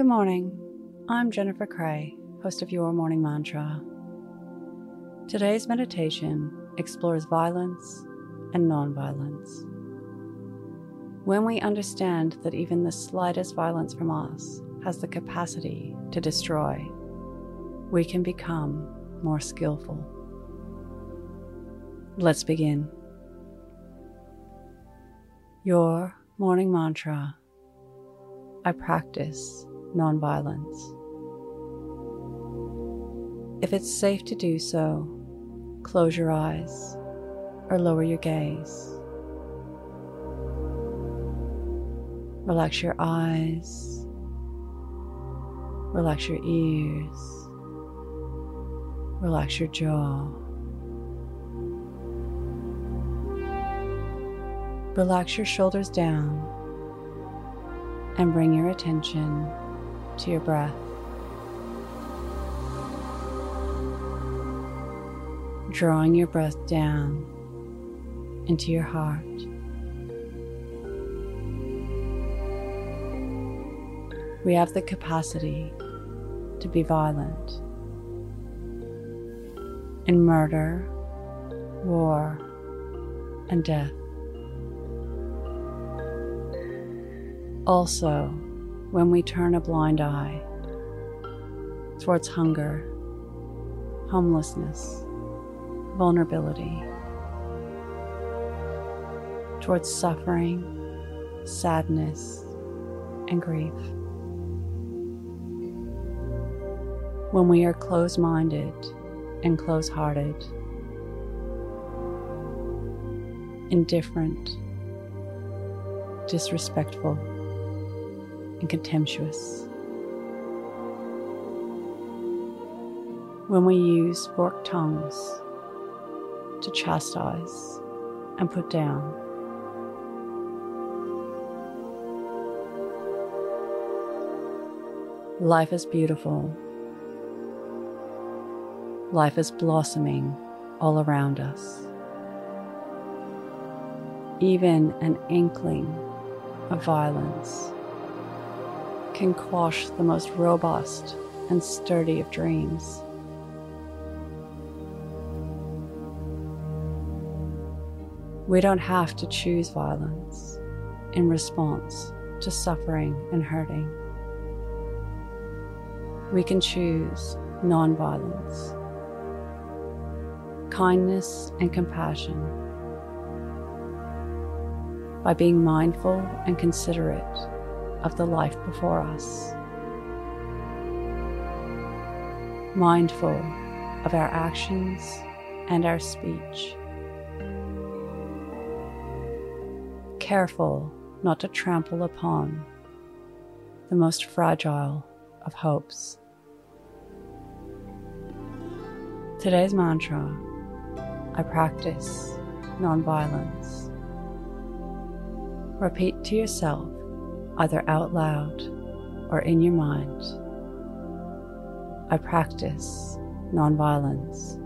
Good morning. I'm Jennifer Cray, host of Your Morning Mantra. Today's meditation explores violence and nonviolence. When we understand that even the slightest violence from us has the capacity to destroy, we can become more skillful. Let's begin. Your morning mantra I practice nonviolence. If it's safe to do so, close your eyes or lower your gaze. Relax your eyes, relax your ears, relax your jaw. Relax your shoulders down and bring your attention to your breath. Drawing your breath down into your heart. We have the capacity to be violent in murder, war, and death. Also, when we turn a blind eye towards hunger, homelessness, vulnerability, towards suffering, sadness, and grief. When we are close minded and close hearted, indifferent, disrespectful, and contemptuous. When we use forked tongues to chastise and put down. Life is beautiful. Life is blossoming all around us. Even an inkling of violence can quash the most robust and sturdy of dreams. We don't have to choose violence in response to suffering and hurting. We can choose nonviolence, kindness, and compassion by being mindful and considerate of the life before us. Mindful of our actions and our speech. Careful not to trample upon the most fragile of hopes. Today's mantra I practice nonviolence. Repeat to yourself either out loud or in your mind. I practice nonviolence.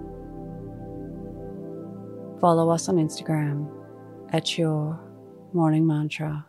Follow us on Instagram at your morning mantra.